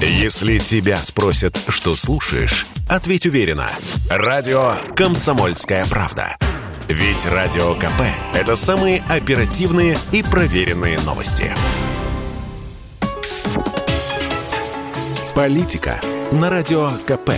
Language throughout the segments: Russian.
Если тебя спросят, что слушаешь, ответь уверенно. Радио «Комсомольская правда». Ведь Радио КП – это самые оперативные и проверенные новости. Политика на Радио КП.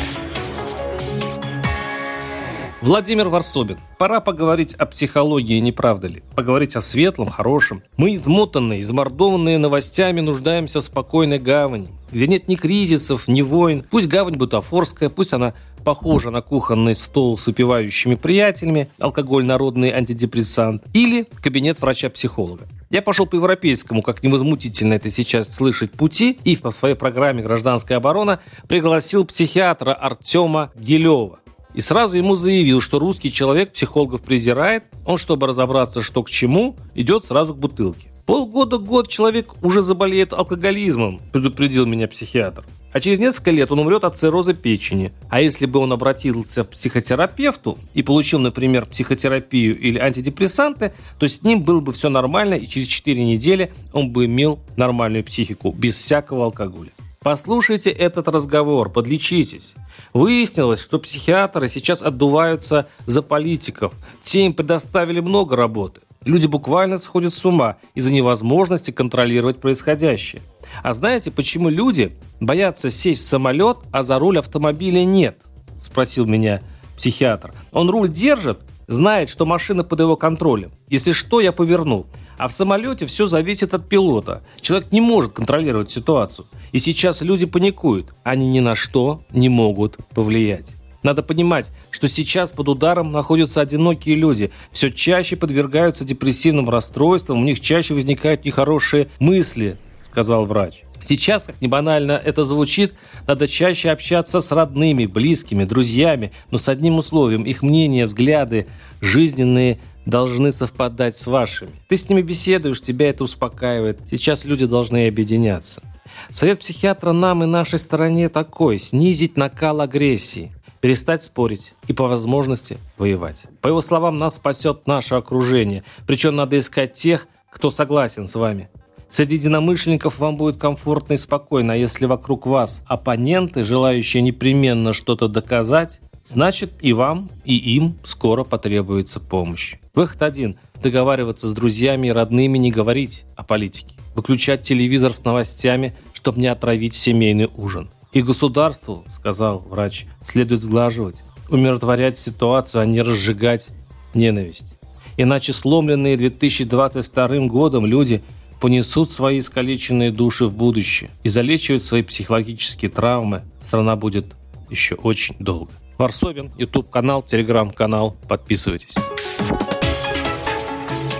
Владимир Варсобин. Пора поговорить о психологии, не правда ли? Поговорить о светлом, хорошем. Мы измотанные, измордованные новостями нуждаемся в спокойной гавани, где нет ни кризисов, ни войн. Пусть гавань бутафорская, пусть она похожа на кухонный стол с выпивающими приятелями, алкоголь народный антидепрессант, или кабинет врача-психолога. Я пошел по европейскому, как невозмутительно это сейчас слышать, пути и по своей программе «Гражданская оборона» пригласил психиатра Артема Гилева. И сразу ему заявил, что русский человек психологов презирает, он, чтобы разобраться, что к чему, идет сразу к бутылке. Полгода-год человек уже заболеет алкоголизмом, предупредил меня психиатр. А через несколько лет он умрет от цирроза печени. А если бы он обратился к психотерапевту и получил, например, психотерапию или антидепрессанты, то с ним было бы все нормально, и через 4 недели он бы имел нормальную психику, без всякого алкоголя. Послушайте этот разговор, подлечитесь. Выяснилось, что психиатры сейчас отдуваются за политиков. Те им предоставили много работы. Люди буквально сходят с ума из-за невозможности контролировать происходящее. А знаете, почему люди боятся сесть в самолет, а за руль автомобиля нет? Спросил меня психиатр. Он руль держит, знает, что машина под его контролем. Если что, я поверну. А в самолете все зависит от пилота. Человек не может контролировать ситуацию. И сейчас люди паникуют. Они ни на что не могут повлиять. Надо понимать, что сейчас под ударом находятся одинокие люди, все чаще подвергаются депрессивным расстройствам, у них чаще возникают нехорошие мысли, сказал врач. Сейчас, как ни банально это звучит, надо чаще общаться с родными, близкими, друзьями, но с одним условием. Их мнения, взгляды, жизненные должны совпадать с вашими. Ты с ними беседуешь, тебя это успокаивает. Сейчас люди должны объединяться. Совет психиатра нам и нашей стороне такой – снизить накал агрессии, перестать спорить и по возможности воевать. По его словам, нас спасет наше окружение. Причем надо искать тех, кто согласен с вами. Среди единомышленников вам будет комфортно и спокойно, а если вокруг вас оппоненты, желающие непременно что-то доказать, значит и вам, и им скоро потребуется помощь. Выход один – договариваться с друзьями и родными не говорить о политике. Выключать телевизор с новостями, чтобы не отравить семейный ужин. И государству, сказал врач, следует сглаживать, умиротворять ситуацию, а не разжигать ненависть. Иначе сломленные 2022 годом люди понесут свои искалеченные души в будущее и залечивать свои психологические травмы страна будет еще очень долго. Варсобин, YouTube канал, Telegram канал. Подписывайтесь.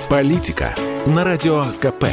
Политика на радио КП.